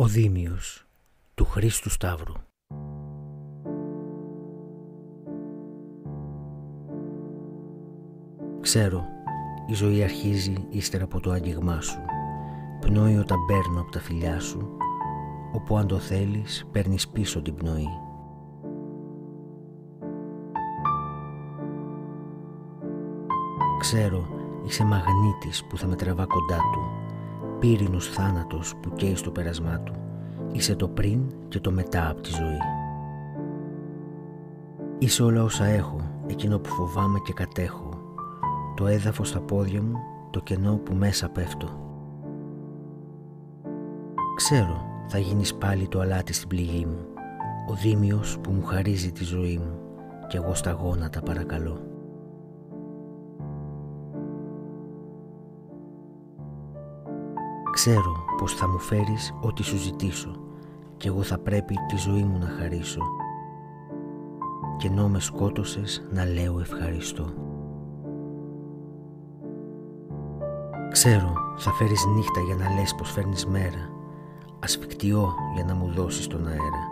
Ο Δήμιος του Χρήστου Σταύρου. Ξέρω, η ζωή αρχίζει ύστερα από το άγγιγμά σου. Πνοεί όταν παίρνω από τα φιλιά σου. Όπου αν το θέλεις παίρνεις πίσω την πνοή. Ξέρω, είσαι μαγνήτης που θα με τραβά κοντά του πύρινος θάνατος που καίει στο πέρασμά του. Είσαι το πριν και το μετά από τη ζωή. Είσαι όλα όσα έχω, εκείνο που φοβάμαι και κατέχω. Το έδαφος στα πόδια μου, το κενό που μέσα πέφτω. Ξέρω, θα γίνεις πάλι το αλάτι στην πληγή μου. Ο δίμιος που μου χαρίζει τη ζωή μου κι εγώ στα γόνατα παρακαλώ. Ξέρω πως θα μου φέρεις ό,τι σου ζητήσω και εγώ θα πρέπει τη ζωή μου να χαρίσω και ενώ με σκότωσες να λέω ευχαριστώ. Ξέρω θα φέρεις νύχτα για να λες πως φέρνεις μέρα ασφικτιώ για να μου δώσεις τον αέρα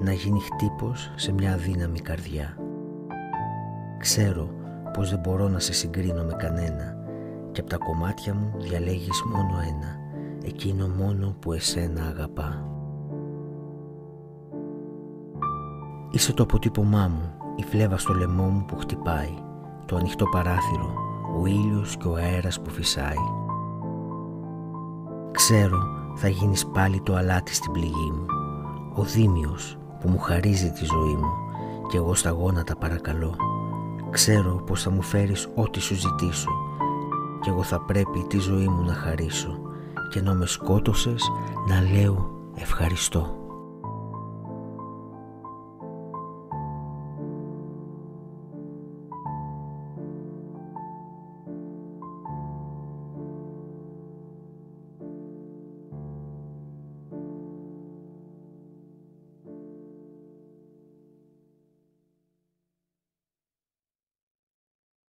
να γίνει χτύπος σε μια αδύναμη καρδιά. Ξέρω πως δεν μπορώ να σε συγκρίνω με κανένα και από τα κομμάτια μου διαλέγεις μόνο ένα εκείνο μόνο που εσένα αγαπά. Είσαι το αποτύπωμά μου, η φλέβα στο λαιμό μου που χτυπάει, το ανοιχτό παράθυρο, ο ήλιος και ο αέρας που φυσάει. Ξέρω θα γίνεις πάλι το αλάτι στην πληγή μου, ο δίμιος που μου χαρίζει τη ζωή μου και εγώ στα γόνατα παρακαλώ. Ξέρω πως θα μου φέρεις ό,τι σου ζητήσω και εγώ θα πρέπει τη ζωή μου να χαρίσω και ενώ με σκότωσες να λέω ευχαριστώ.